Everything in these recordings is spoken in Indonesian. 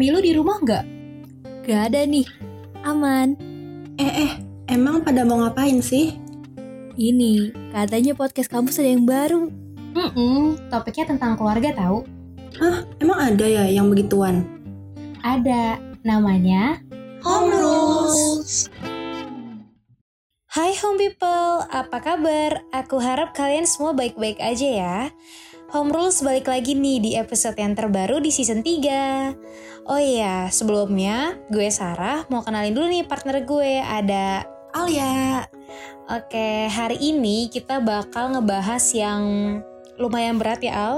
Mami lu di rumah nggak? Gak ada nih. Aman. Eh eh, emang pada mau ngapain sih? Ini, katanya podcast kampus ada yang baru. Hmm, topiknya tentang keluarga tahu. Hah, emang ada ya yang begituan? Ada, namanya Home Rules. Hai home people, apa kabar? Aku harap kalian semua baik-baik aja ya. Home Rules balik lagi nih di episode yang terbaru di season 3. Oh iya, sebelumnya gue Sarah mau kenalin dulu nih partner gue, ada Alia. Oke, hari ini kita bakal ngebahas yang lumayan berat ya Al.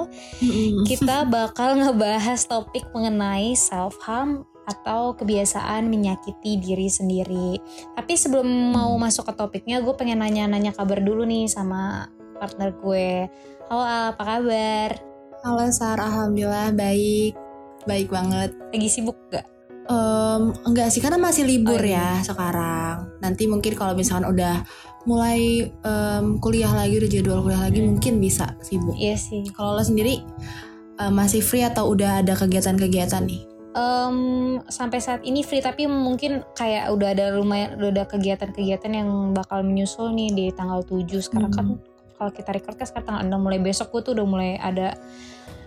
Kita bakal ngebahas topik mengenai self harm atau kebiasaan menyakiti diri sendiri. Tapi sebelum mau masuk ke topiknya, gue pengen nanya-nanya kabar dulu nih sama partner gue. Halo Al, apa kabar? Halo Sar, alhamdulillah baik, baik banget. Lagi sibuk gak? Em, enggak sih karena masih libur Oh, iya. ya sekarang. Nanti mungkin kalau misalkan udah mulai em, kuliah lagi, udah jadwal kuliah lagi mungkin bisa sibuk. Iya sih. Kalau lo sendiri eh, masih free atau udah ada kegiatan-kegiatan nih? Em, sampai saat ini free tapi mungkin kayak udah ada lumayan udah ada kegiatan-kegiatan yang bakal menyusul nih di tanggal 7 sekarang kan kalau kita record kan sekarang tanggal 6 mulai besok gue tuh udah mulai ada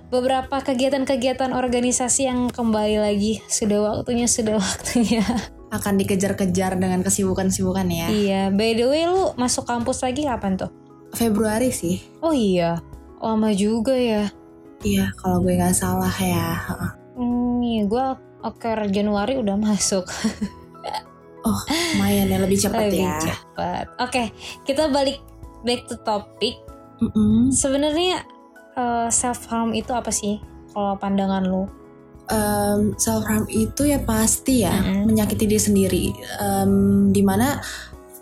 beberapa kegiatan-kegiatan organisasi yang kembali lagi sudah waktunya sudah waktunya Akan dikejar-kejar dengan kesibukan-kesibukan ya. iya by the way lu masuk kampus lagi kapan tuh Februari sih. oh iya lama juga ya Iya, kalau gue nggak salah ya. Hmm, iya gue oke Januari udah masuk Oh, lumayan ya lebih cepat lebih ya. cepat oke kita balik back to topic Mm-mm. Sebenarnya self harm itu apa sih? Kalau pandangan lu? Em, self harm itu ya pasti ya Mm-mm. menyakiti diri sendiri. Em, di mana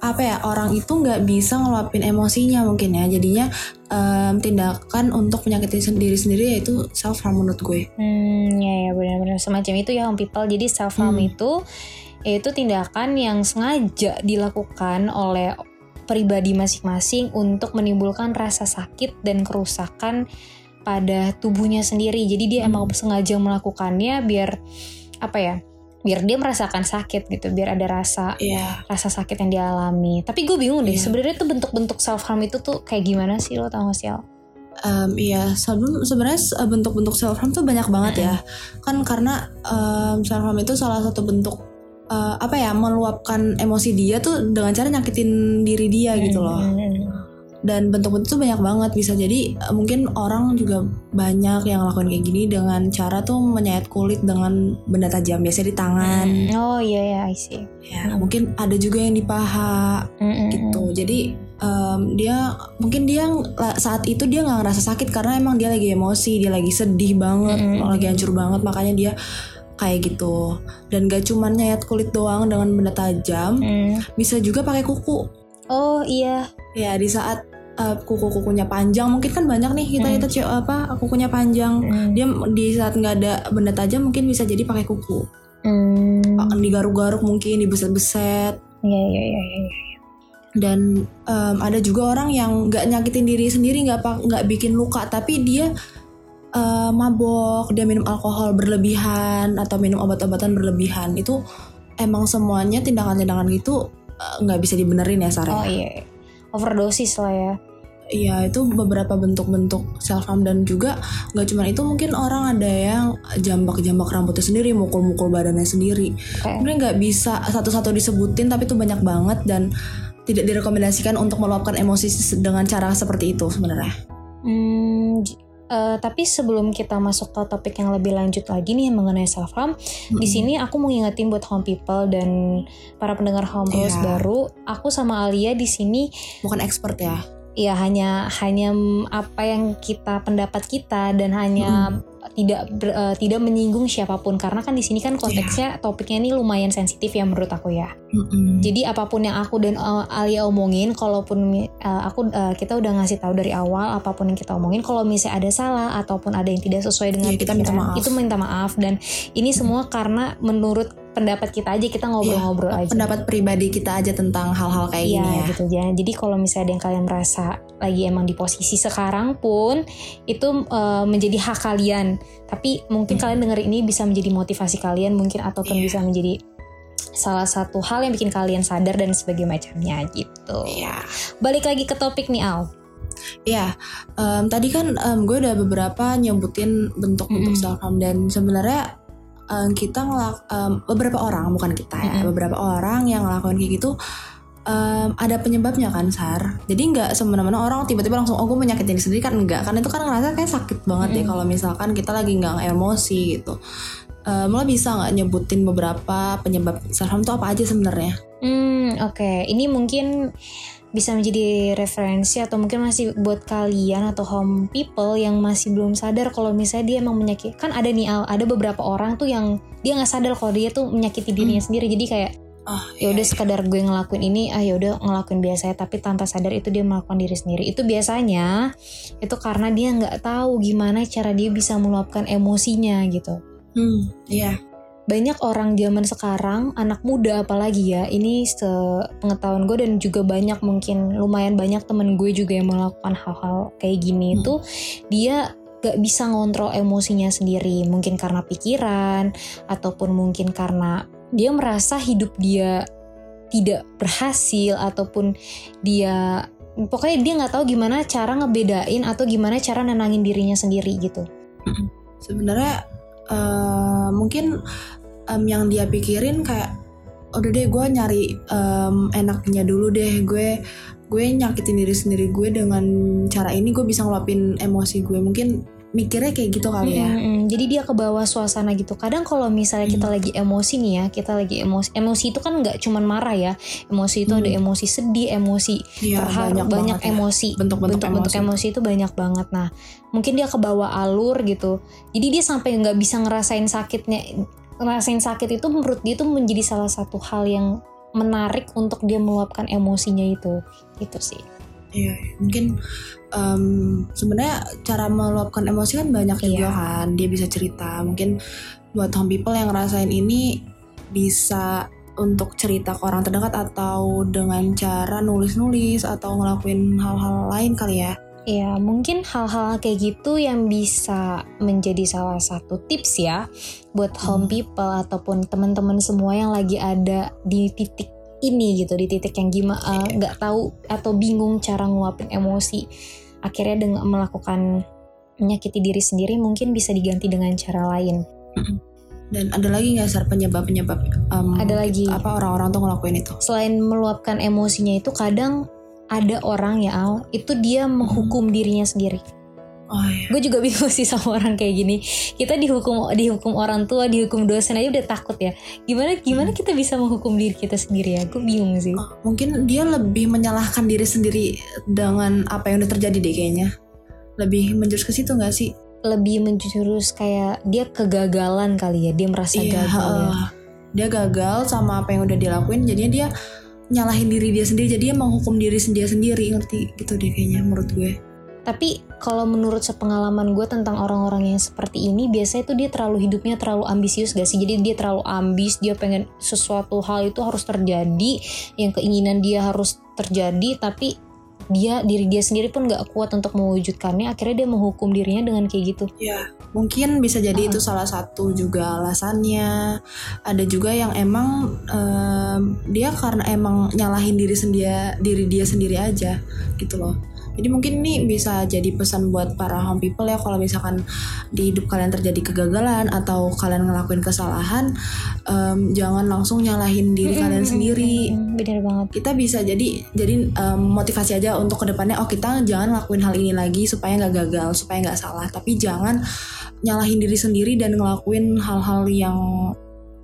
apa ya orang itu nggak bisa ngeluapin emosinya mungkin ya. Jadinya em, tindakan untuk menyakiti diri sendiri yaitu self harm menurut gue. Hmm, ya ya benar-benar semacam itu ya people. Jadi self harm Hmm. itu yaitu tindakan yang sengaja dilakukan oleh pribadi masing-masing untuk menimbulkan rasa sakit dan kerusakan pada tubuhnya sendiri. Jadi dia Hmm. emang sengaja melakukannya biar apa ya? Biar dia merasakan sakit gitu, biar ada rasa Iya. rasa sakit yang dialami. Tapi gue bingung deh, Iya. sebenarnya tuh bentuk-bentuk self harm itu tuh kayak gimana sih lo tau gak sih Al? Em, iya, sebelum sebenarnya s- bentuk-bentuk self harm tuh banyak banget ya. Kan karena self harm itu salah satu bentuk eh, apa ya meluapkan emosi dia tuh dengan cara nyakitin diri dia gitu loh. Hmm. dan bentuk-bentuk tuh banyak banget bisa jadi eh, mungkin orang juga banyak yang ngelakuin kayak gini dengan cara tuh menyayat kulit dengan benda tajam biasanya di tangan Oh iya ya, I see. ya mungkin ada juga yang di paha Mm-mm. gitu jadi em, dia mungkin dia saat itu dia nggak ngerasa sakit karena emang dia lagi emosi dia lagi sedih banget Mm-mm. lagi hancur banget makanya dia kayak gitu dan gak cuman nyayat kulit doang dengan benda tajam Mm. bisa juga pakai kuku Oh iya. Ya di saat uh, kuku-kukunya panjang mungkin kan banyak nih kita Hmm. kita cewek apa kukunya panjang. Mm. Dia di saat nggak ada benda tajam mungkin bisa jadi pakai kuku. Mm. Akan digaruk-garuk mungkin dibeset-beset. Iya iya iya. iya. Dan um, ada juga orang yang nggak nyakitin diri sendiri nggak pak- nggak bikin luka tapi dia uh, mabok, dia minum alkohol berlebihan atau minum obat-obatan berlebihan itu emang semuanya tindakan-tindakan gitu uh, nggak bisa dibenerin ya Sarah. Oh iya. Overdosis lah ya. Iya itu beberapa bentuk-bentuk self harm dan juga nggak cuma itu mungkin orang ada yang jambak-jambak rambutnya sendiri, mukul-mukul badannya sendiri. Oke. Mungkin nggak bisa satu-satu disebutin tapi itu banyak banget dan tidak direkomendasikan untuk meluapkan emosi dengan cara seperti itu sebenarnya. Hmm, eh, tapi sebelum kita masuk ke topik yang lebih lanjut lagi nih mengenai self harm, di sini aku mau ngingetin buat home people dan para pendengar home rules Iya. baru, aku sama Alia di sini bukan expert ya. ya hanya hanya mm, apa yang kita pendapat kita dan hanya tidak ber- eh, tidak menyinggung siapa pun karena kan di sini kan konteksnya topiknya ini lumayan sensitif ya menurut aku ya. Mm-mm. Jadi apa pun yang aku dan uh, Alia omongin, kalaupun uh, aku uh, kita udah ngasih tahu dari awal apa pun yang kita omongin, kalau misalnya ada salah ataupun ada yang tidak sesuai dengan Iya, kita minta pikiran, maaf. itu minta maaf dan ini semua karena menurut pendapat kita aja kita ngobrol-ngobrol aja. Pendapat pribadi kita aja tentang hal-hal kayak Iya gini ya. gitu ya. Jadi kalau misalnya ada yang kalian merasa lagi emang di posisi sekarang pun itu uh, menjadi hak kalian. Tapi mungkin kalian denger ini bisa menjadi motivasi kalian mungkin ataupun Iya. bisa menjadi salah satu hal yang bikin kalian sadar dan sebagainya macamnya gitu. Iya. Balik lagi ke topik nih Al. Iya, em, tadi kan em, gue udah beberapa nyebutin bentuk-bentuk Mm-mm. self harm dan sebenarnya em, kita ngelak em, beberapa orang bukan kita ya, Mm-mm. beberapa orang yang ngelakuin kayak gitu em, ada penyebabnya kan Sar. Jadi nggak semena-mena orang tiba-tiba langsung oh gue menyakitin diri sendiri kan enggak kan itu kan ngerasa kayak sakit banget ya Mm-mm. kalau misalkan kita lagi nggak emosi gitu. Em, lo bisa nggak nyebutin beberapa penyebab self itu apa aja sebenarnya? Hmm, oke. Ini mungkin bisa menjadi referensi atau mungkin masih buat kalian atau home people yang masih belum sadar kalau misalnya dia emang menyakiti. Kan ada nih Al, ada beberapa orang tuh yang dia nggak sadar kalau dia tuh menyakiti dirinya sendiri. Jadi kayak Oh, ya udah sekadar gue ngelakuin ini, ah ya udah ngelakuin biasa tapi tanpa sadar itu dia melakukan diri sendiri. Itu biasanya itu karena dia nggak tahu gimana cara dia bisa meluapkan emosinya gitu Hmm, iya. banyak orang zaman sekarang anak muda apalagi ya ini sepengetahuan gue dan juga banyak mungkin lumayan banyak temen gue juga yang melakukan hal-hal kayak gini Hmm. itu dia gak bisa ngontrol emosinya sendiri mungkin karena pikiran ataupun mungkin karena dia merasa hidup dia tidak berhasil ataupun dia pokoknya dia nggak tahu gimana cara ngebedain atau gimana cara nenangin dirinya sendiri gitu. Sebenarnya eh, mungkin em, yang dia pikirin kayak udah deh gue nyari em, enaknya dulu deh. Gue gue nyakitin diri sendiri gue dengan cara ini gue bisa ngeluapin emosi gue. Mungkin mikirnya kayak gitu kali ya Mm-mm, jadi dia ke bawah suasana gitu. Kadang kalau misalnya kita Hmm. lagi emosi nih ya, kita lagi emosi. Emosi itu kan nggak cuman marah ya. Emosi itu Hmm. ada emosi sedih, emosi Iya, terharu, banyak, banget ya. emosi. bentuk-bentuk Bentuk-bentuk emosi. itu banyak banget. Nah, mungkin dia ke bawah alur gitu. Jadi dia sampai nggak bisa ngerasain sakitnya. Ngerasain sakit itu menurut dia itu menjadi salah satu hal yang menarik untuk dia meluapkan emosinya itu. Gitu sih. Iya, mungkin em, sebenarnya cara meluapkan emosi kan banyak juga Iya. kan. Dia bisa cerita. Mungkin buat home people yang ngerasain ini bisa untuk cerita ke orang terdekat atau dengan cara nulis-nulis atau ngelakuin hal-hal lain kali ya. Ya, mungkin hal-hal kayak gitu yang bisa menjadi salah satu tips ya buat home Hmm. people ataupun teman-teman semua yang lagi ada di titik ini gitu, di titik yang gimana nggak tahu atau bingung cara nguapin emosi. Akhirnya dengan melakukan menyakiti diri sendiri mungkin bisa diganti dengan cara lain. Dan ada lagi nggak sar penyebab-penyebab em, Ada lagi. apa orang-orang tuh ngelakuin itu? Selain meluapkan emosinya itu kadang ada orang ya Al, itu dia menghukum dirinya sendiri. Oh iya. gue juga bingung sih sama orang kayak gini kita dihukum dihukum orang tua dihukum dosen aja udah takut ya gimana gimana Hmm. kita bisa menghukum diri kita sendiri ya gue bingung sih Oh, mungkin dia lebih menyalahkan diri sendiri dengan apa yang udah terjadi deh kayaknya. Lebih menjurus ke situ nggak sih? lebih menjurus kayak dia kegagalan kali ya dia merasa Iya, gagal ya heeh. dia gagal sama apa yang udah dilakuin jadinya dia nyalahin diri dia sendiri jadi dia menghukum diri sendiri sendiri ngerti gitu deh kayaknya menurut gue tapi kalau menurut sepengalaman gue tentang orang-orang yang seperti ini biasanya tuh dia terlalu hidupnya terlalu ambisius gak sih? Jadi dia terlalu ambis dia pengen sesuatu hal itu harus terjadi yang keinginan dia harus terjadi tapi dia diri dia sendiri pun gak kuat untuk mewujudkannya. Akhirnya dia menghukum dirinya dengan kayak gitu. Mungkin bisa jadi Ah. itu salah satu juga alasannya. Ada juga yang emang em, dia karena emang nyalahin diri sendiri diri dia sendiri aja gitu loh jadi mungkin ini bisa jadi pesan buat para home people ya kalau misalkan di hidup kalian terjadi kegagalan atau kalian ngelakuin kesalahan em, jangan langsung nyalahin diri kalian sendiri. Bener banget. Kita bisa jadi jadi em, motivasi aja untuk ke depannya oh kita jangan lakuin hal ini lagi supaya nggak gagal supaya nggak salah. Tapi jangan nyalahin diri sendiri dan ngelakuin hal-hal yang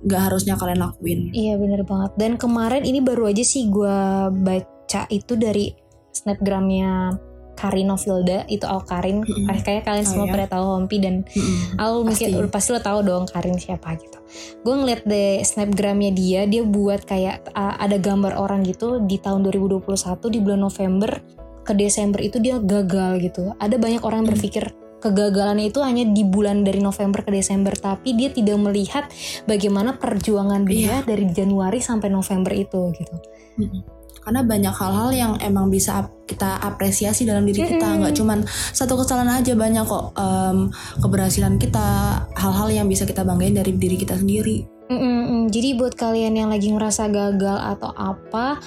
nggak harusnya kalian lakuin. Iya bener banget. Dan kemarin ini baru aja sih gue baca itu dari snapgramnya Karino Vilda itu Al Karin. Mm-mm. Kayak kalian Oh, semua ya? pada tahu Hompi dan Mm-mm. Al mungkin Pasti. pasti lo tahu dong Karin siapa gitu. Gue ngeliat deh snapgramnya dia, dia buat kayak uh, ada gambar orang gitu di tahun 2021 di bulan November ke Desember itu dia gagal gitu. Ada banyak orang yang Hmm. berpikir kegagalannya itu hanya di bulan dari November ke Desember tapi dia tidak melihat bagaimana perjuangan dia dari Januari sampai November itu gitu Mm-mm. Karena banyak hal-hal yang emang bisa kita apresiasi dalam diri kita Mm-mm. nggak cuman satu kesalahan aja banyak kok em, keberhasilan kita hal-hal yang bisa kita banggain dari diri kita sendiri Mm-mm. jadi buat kalian yang lagi ngerasa gagal atau apa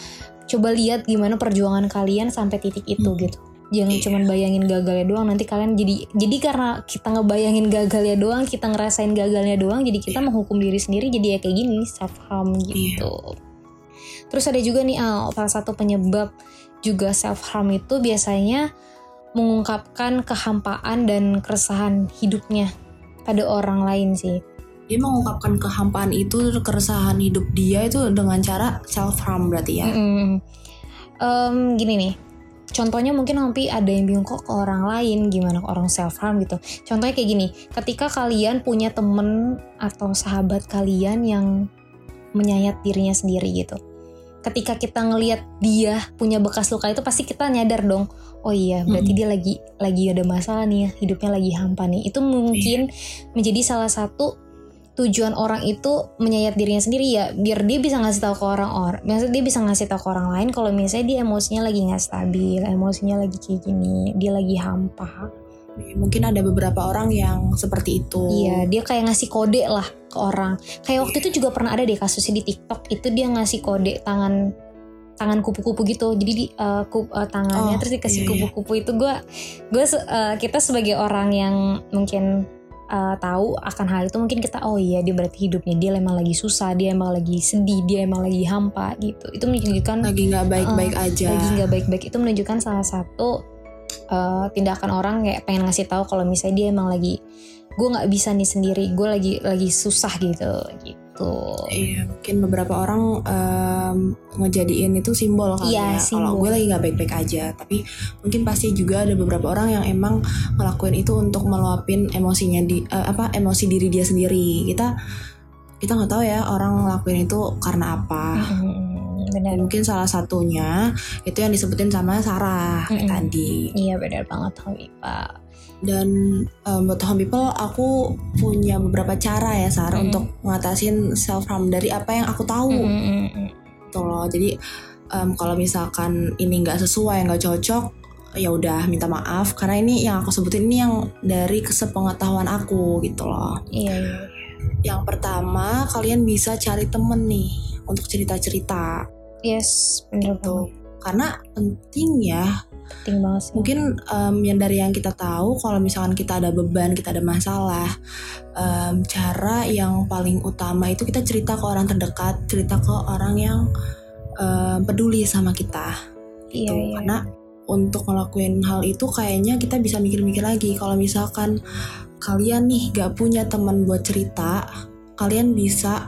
coba lihat gimana perjuangan kalian sampai titik itu Hmm. gitu jangan Iya. cuman bayangin gagalnya doang nanti kalian jadi jadi karena kita ngebayangin gagalnya doang kita ngerasain gagalnya doang jadi kita Iya. menghukum diri sendiri jadi ya kayak gini self harm gitu terus ada juga nih Al, salah satu penyebab juga self harm itu biasanya mengungkapkan kehampaan dan keresahan hidupnya pada orang lain sih dia mengungkapkan kehampaan itu keresahan hidup dia itu dengan cara self harm berarti ya Mm-mm. Em, gini nih, contohnya mungkin nanti ada yang bingung kok ke orang lain gimana ke orang self harm gitu. Contohnya kayak gini, ketika kalian punya temen atau sahabat kalian yang menyayat dirinya sendiri gitu. Ketika kita ngelihat dia punya bekas luka itu pasti kita nyadar dong. Oh iya, berarti Mm. dia lagi lagi ada masalah nih, hidupnya lagi hampa nih. Itu mungkin menjadi salah satu tujuan orang itu menyayat dirinya sendiri ya biar dia bisa ngasih tahu ke orang-orang maksudnya dia bisa ngasih tahu ke orang lain kalau misalnya dia emosinya lagi nggak stabil emosinya lagi kayak gini dia lagi hampa mungkin ada beberapa orang yang seperti itu. Iya dia kayak ngasih kode lah ke orang. Kayak waktu itu juga pernah ada deh kasusnya di TikTok. Itu dia ngasih kode tangan tangan kupu-kupu gitu. Jadi di eh, ku- eh, tangannya Oh, terus dikasih iya, iya. kupu-kupu itu. Gue gue kita sebagai orang yang mungkin eh, tahu akan hal itu mungkin kita oh iya dia berarti hidupnya dia emang lagi susah dia emang lagi sedih dia emang lagi hampa gitu. Itu menunjukkan lagi nggak baik-baik aja. lagi nggak baik-baik. Itu menunjukkan salah satu eh, tindakan orang kayak pengen ngasih tahu kalau misalnya dia emang lagi gue nggak bisa nih sendiri gue lagi lagi susah gitu gitu Iya, mungkin beberapa orang em, ngejadiin itu simbol kali Iya, ya. Kalau gue lagi nggak baik-baik aja, tapi mungkin pasti juga ada beberapa orang yang emang ngelakuin itu untuk meluapin emosinya di eh, apa emosi diri dia sendiri. Kita kita nggak tahu ya orang ngelakuin itu karena apa. Mm-mm, benar Mungkin salah satunya itu yang disebutin sama Sarah kayak Mm-mm. tadi. iya benar banget Habibah Dan em, buat home people, aku punya beberapa cara ya Sar Mm-mm. untuk ngatasin self harm dari apa yang aku tahu. Mm-mm, gitu loh jadi em, kalau misalkan ini nggak sesuai nggak cocok ya udah minta maaf karena ini yang aku sebutin ini yang dari kesepengetahuan aku gitu loh iya iya yang pertama kalian bisa cari temen nih untuk cerita cerita yes benar banget. Karena penting ya. Penting banget sih. Mungkin em, yang dari yang kita tahu kalau misalkan kita ada beban kita ada masalah em, cara yang paling utama itu kita cerita ke orang terdekat cerita ke orang yang em, peduli sama kita. Iya gitu. iya. Karena untuk ngelakuin hal itu kayaknya kita bisa mikir-mikir lagi. Kalau misalkan kalian nih gak punya teman buat cerita kalian bisa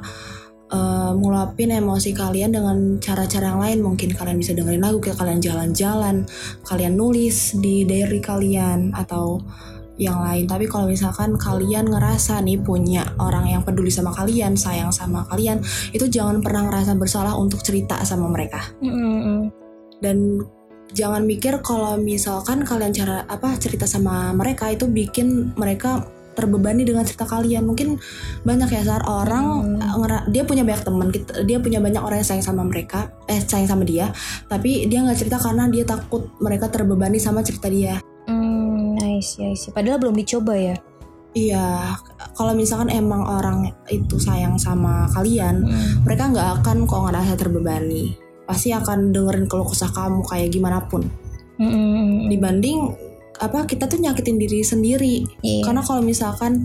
eh, ngeluapin emosi kalian dengan cara-cara yang lain. Mungkin kalian bisa dengerin lagu kalian jalan-jalan kalian nulis di diary kalian atau yang lain. Tapi kalau misalkan kalian ngerasa nih punya orang yang peduli sama kalian sayang sama kalian itu jangan pernah ngerasa bersalah untuk cerita sama mereka. Mm-mm. dan jangan mikir kalau misalkan kalian cara apa cerita sama mereka itu bikin mereka terbebani dengan cerita kalian mungkin banyak ya Sar orang Hmm. dia punya banyak teman dia punya banyak orang yang sayang sama mereka eh sayang sama dia tapi dia nggak cerita karena dia takut mereka terbebani sama cerita dia Hmm, I see, I see. Padahal belum dicoba ya. iya kalau misalkan emang orang itu sayang sama kalian Hmm. mereka nggak akan kok ngerasa terbebani pasti akan dengerin keluh kesah kamu kayak gimana pun Mm-mm. dibanding apa kita tuh nyakitin diri sendiri Iya. karena kalau misalkan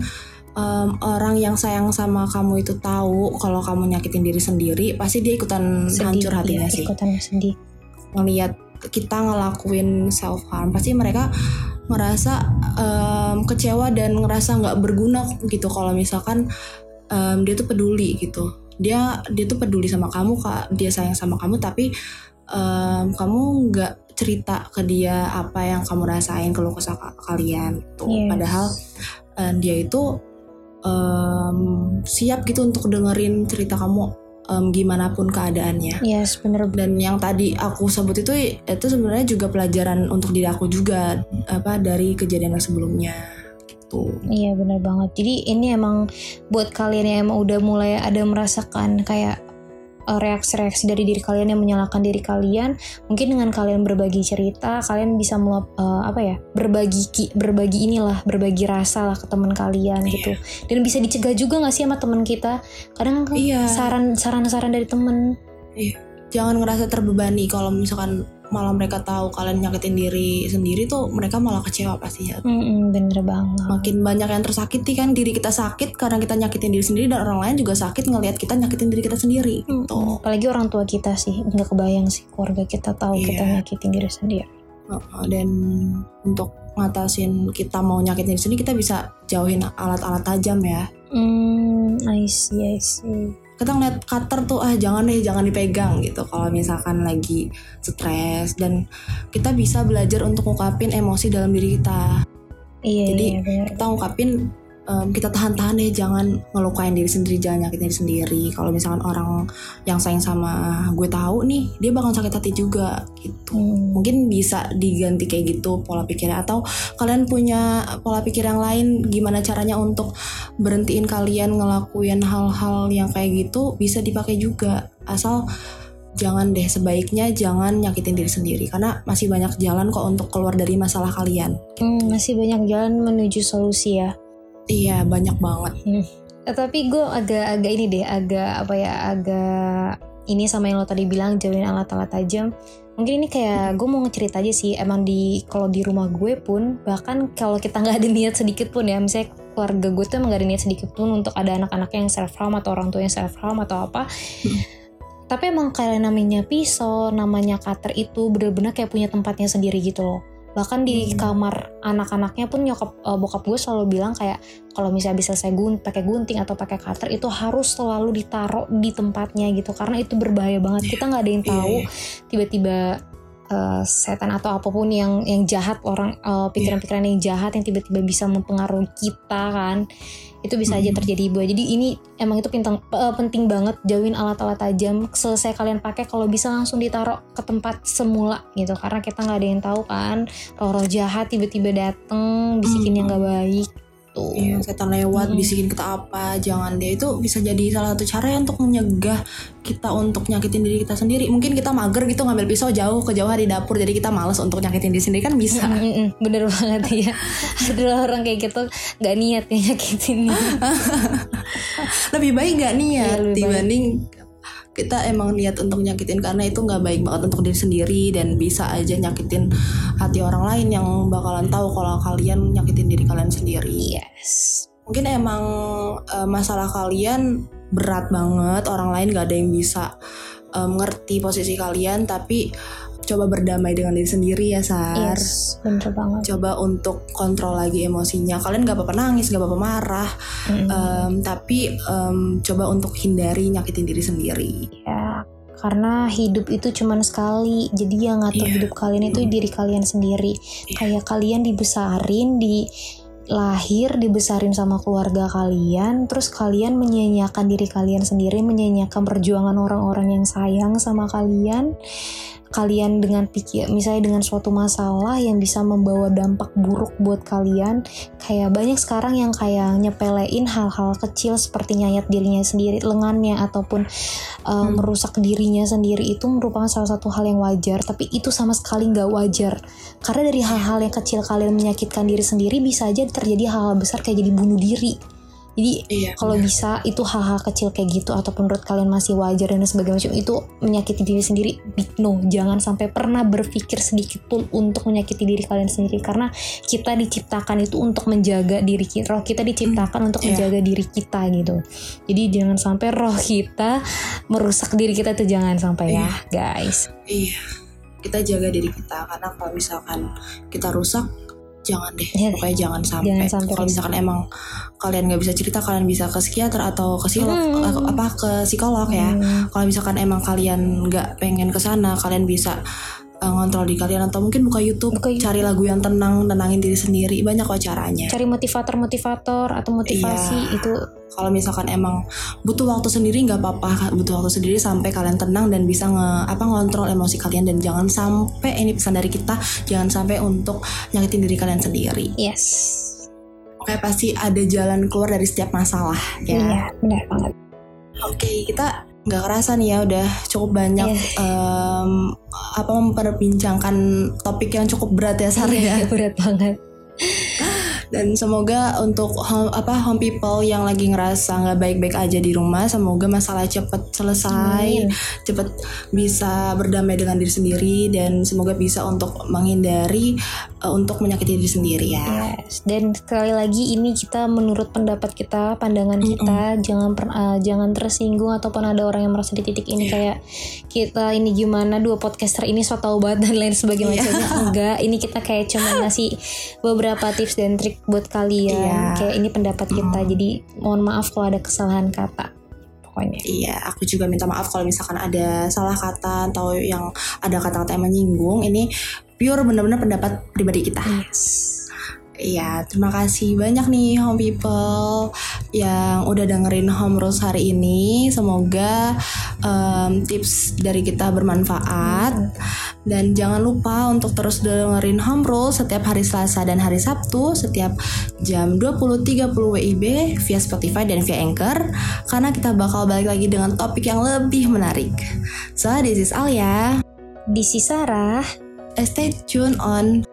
em, orang yang sayang sama kamu itu tahu kalau kamu nyakitin diri sendiri pasti dia ikutan Sedih, hancur hatinya iya, sih Ikutan sedih. ngelihat kita ngelakuin self harm pasti mereka ngerasa em, kecewa dan ngerasa nggak berguna gitu kalau misalkan em, dia tuh peduli gitu dia dia tuh peduli sama kamu kak dia sayang sama kamu tapi em, kamu nggak cerita ke dia apa yang kamu rasain keluh kesah ka- kalian tuh Yes. padahal em, dia itu em, siap gitu untuk dengerin cerita kamu em, gimana pun keadaannya Yes, bener. dan yang tadi aku sebut itu itu sebenarnya juga pelajaran untuk diri aku juga apa dari kejadian yang sebelumnya gitu Iya benar banget. Jadi ini emang buat kalian yang emang udah mulai ada merasakan kayak reaksi-reaksi dari diri kalian yang menyalahkan diri kalian, mungkin dengan kalian berbagi cerita, kalian bisa meluap uh, apa ya berbagi ki- berbagi inilah berbagi rasa lah ke teman kalian Iya. gitu. Dan bisa dicegah juga nggak sih sama teman kita? Kadang kan Iya. saran saran-saran dari temen. jangan ngerasa terbebani kalau misalkan malah mereka tahu kalian nyakitin diri sendiri tuh mereka malah kecewa pastinya Mm-mm, bener banget. makin banyak yang tersakiti kan diri kita sakit karena kita nyakitin diri sendiri dan orang lain juga sakit ngelihat kita nyakitin diri kita sendiri Mm-mm. gitu Apalagi orang tua kita sih nggak kebayang sih keluarga kita tahu Iya. kita nyakitin diri sendiri. Dan untuk ngatasin kita mau nyakitin diri sendiri kita bisa jauhin alat-alat tajam ya Hmm, I see, I see. Kita ngeliat cutter tuh ah jangan deh jangan dipegang gitu. Kalau misalkan lagi stres dan kita bisa belajar untuk ngungkapin emosi dalam diri kita. Iya, Jadi, iya kita ngungkapin em, kita tahan-tahan deh jangan ngelukain diri sendiri jangan nyakitin diri sendiri. Kalau misalkan orang yang sayang sama gue tahu nih dia bakal sakit hati juga gitu. Hmm. mungkin bisa diganti kayak gitu pola pikirnya. Atau kalian punya pola pikir yang lain gimana caranya untuk berhentiin kalian ngelakuin hal-hal yang kayak gitu bisa dipakai juga asal jangan deh sebaiknya jangan nyakitin diri sendiri karena masih banyak jalan kok untuk keluar dari masalah kalian Hmm, masih banyak jalan menuju solusi ya. iya banyak banget Eh, tapi gue agak-agak ini deh, agak apa ya, agak ini sama yang lo tadi bilang jauhin alat-alat tajam. Mungkin ini kayak gue mau ngecerita aja sih. Emang di kalau di rumah gue pun bahkan kalau kita nggak ada niat sedikit pun ya, misalnya keluarga gue tuh emang gak ada niat sedikit pun untuk ada anak-anak yang self harm atau orang tua yang self harm atau apa. Tapi emang kayak namanya pisau, namanya cutter itu bener-bener kayak punya tempatnya sendiri gitu loh. Bahkan di Hmm. kamar anak-anaknya pun nyokap eh, bokap gue selalu bilang kayak kalau misalnya bisa saya gun pakai gunting atau pakai cutter itu harus selalu ditaruh di tempatnya gitu karena itu berbahaya banget kita nggak ada yang Iya, tahu iya. tiba-tiba eh, setan atau apa pun yang yang jahat orang eh, pikiran-pikiran yang jahat yang tiba-tiba bisa mempengaruhi kita kan? Itu bisa aja terjadi bu jadi ini emang itu pintang, eh, penting banget jauhin alat-alat tajam selesai kalian pakai kalau bisa langsung ditaruh ke tempat semula gitu. Karena kita nggak ada yang tahu kan? Roh-roh jahat tiba-tiba dateng bisikin yang nggak baik tuh Iya, setan lewat Mm-mm. bisikin kita apa, jangan deh itu bisa jadi salah satu cara ya untuk menyegah kita untuk nyakitin diri kita sendiri. Mungkin kita mager gitu ngambil pisau jauh kejauhan di dapur, jadi kita males untuk nyakitin diri sendiri kan bisa. Mm, mm, mm. bener banget ya ada orang kayak gitu nggak niat ya nyakitin Lebih baik nggak niat lebih baik. Kita emang niat untuk nyakitin karena itu nggak baik banget untuk diri sendiri dan bisa aja nyakitin hati orang lain yang bakalan tahu kalau kalian nyakitin diri kalian sendiri. yes mungkin emang eh, masalah kalian berat banget orang lain gak ada yang bisa eh, mengerti posisi kalian tapi coba berdamai dengan diri sendiri ya Sar. Yes bener banget. Coba untuk kontrol lagi emosinya. Kalian gak apa-apa nangis gak apa-apa marah. Mm, em, tapi em, coba untuk hindari nyakitin diri sendiri. Ya karena hidup itu cuman sekali. Jadi yang ngatur Iya. hidup kalian itu Mm. diri kalian sendiri. Iya. kayak kalian dibesarin di lahir dibesarin sama keluarga kalian terus kalian menyanyiakan diri kalian sendiri menyanyiakan perjuangan orang-orang yang sayang sama kalian kalian dengan pikir misalnya dengan suatu masalah yang bisa membawa dampak buruk buat kalian kayak banyak sekarang yang kayak nyepelein hal-hal kecil seperti nyayat dirinya sendiri lengannya ataupun uh, Hmm. merusak dirinya sendiri itu merupakan salah satu hal yang wajar tapi itu sama sekali nggak wajar karena dari hal-hal yang kecil kalian menyakitkan diri sendiri bisa aja terjadi hal-hal besar kayak jadi bunuh diri jadi iya kalau bisa itu hal-hal kecil kayak gitu ataupun menurut kalian masih wajar dan sebagainya macam itu menyakiti diri sendiri big no jangan sampai pernah berpikir sedikit pun untuk menyakiti diri kalian sendiri. Karena kita diciptakan itu untuk menjaga diri kita roh kita diciptakan untuk iya. menjaga diri kita gitu. Jadi jangan sampai roh kita merusak diri kita tuh jangan sampai ya guys. Iya. Kita jaga diri kita karena kalau misalkan kita rusak jangan deh deh. pokoknya jangan sampai, Jangan sampai kalau misalkan emang kalian nggak bisa cerita kalian bisa ke psikiater atau ke psikolog Hmm. eh, apa ke psikolog ya Hmm. kalau misalkan emang kalian nggak pengen ke sana kalian bisa eh, ngontrol di kalian atau mungkin buka YouTube, Buka YouTube. cari lagu yang tenang tenangin diri sendiri banyak kok caranya cari motivator-motivator atau motivasi Iya. itu kalau misalkan emang butuh waktu sendiri nggak apa-apa butuh waktu sendiri sampai kalian tenang dan bisa nge apa ngontrol emosi kalian dan jangan sampai ini pesan dari kita jangan sampai untuk nyakitin diri kalian sendiri yes Oke pasti ada jalan keluar dari setiap masalah ya. Iya, benar banget. Oke kita nggak kerasa nih ya udah cukup banyak Iya. em, apa memperbincangkan topik yang cukup berat ya Sar ya. Iya, berat banget. Dan semoga untuk home, apa home people yang lagi ngerasa nggak baik-baik aja di rumah, semoga masalah cepet selesai, Amin. cepet bisa berdamai dengan diri sendiri dan semoga bisa untuk menghindari eh, untuk menyakiti diri sendiri ya. Yes. Dan sekali lagi ini kita menurut pendapat kita, pandangan kita jangan per- eh, jangan tersinggung ataupun ada orang yang merasa di titik ini kayak kita ini gimana dua podcaster ini so tau banget dan lain sebagainya macamnya. Enggak, ini kita kayak cuma ngasih beberapa tips dan trik buat kalian. Iya. Kayak ini pendapat kita. Jadi mohon maaf kalau ada kesalahan kata. Pokoknya. Iya, aku juga minta maaf kalau misalkan ada salah kata atau yang ada kata-kata yang menyinggung. Ini pure benar-benar pendapat pribadi kita. Yes. Iya, terima kasih banyak nih home people yang udah dengerin home rules hari ini. Semoga em, tips dari kita bermanfaat. Dan jangan lupa untuk terus dengerin home rules setiap hari Selasa dan hari Sabtu setiap jam 20.30 WIB via Spotify dan via Anchor karena kita bakal balik lagi dengan topik yang lebih menarik. So, this is Alia. Di Sarah. Stay tuned on.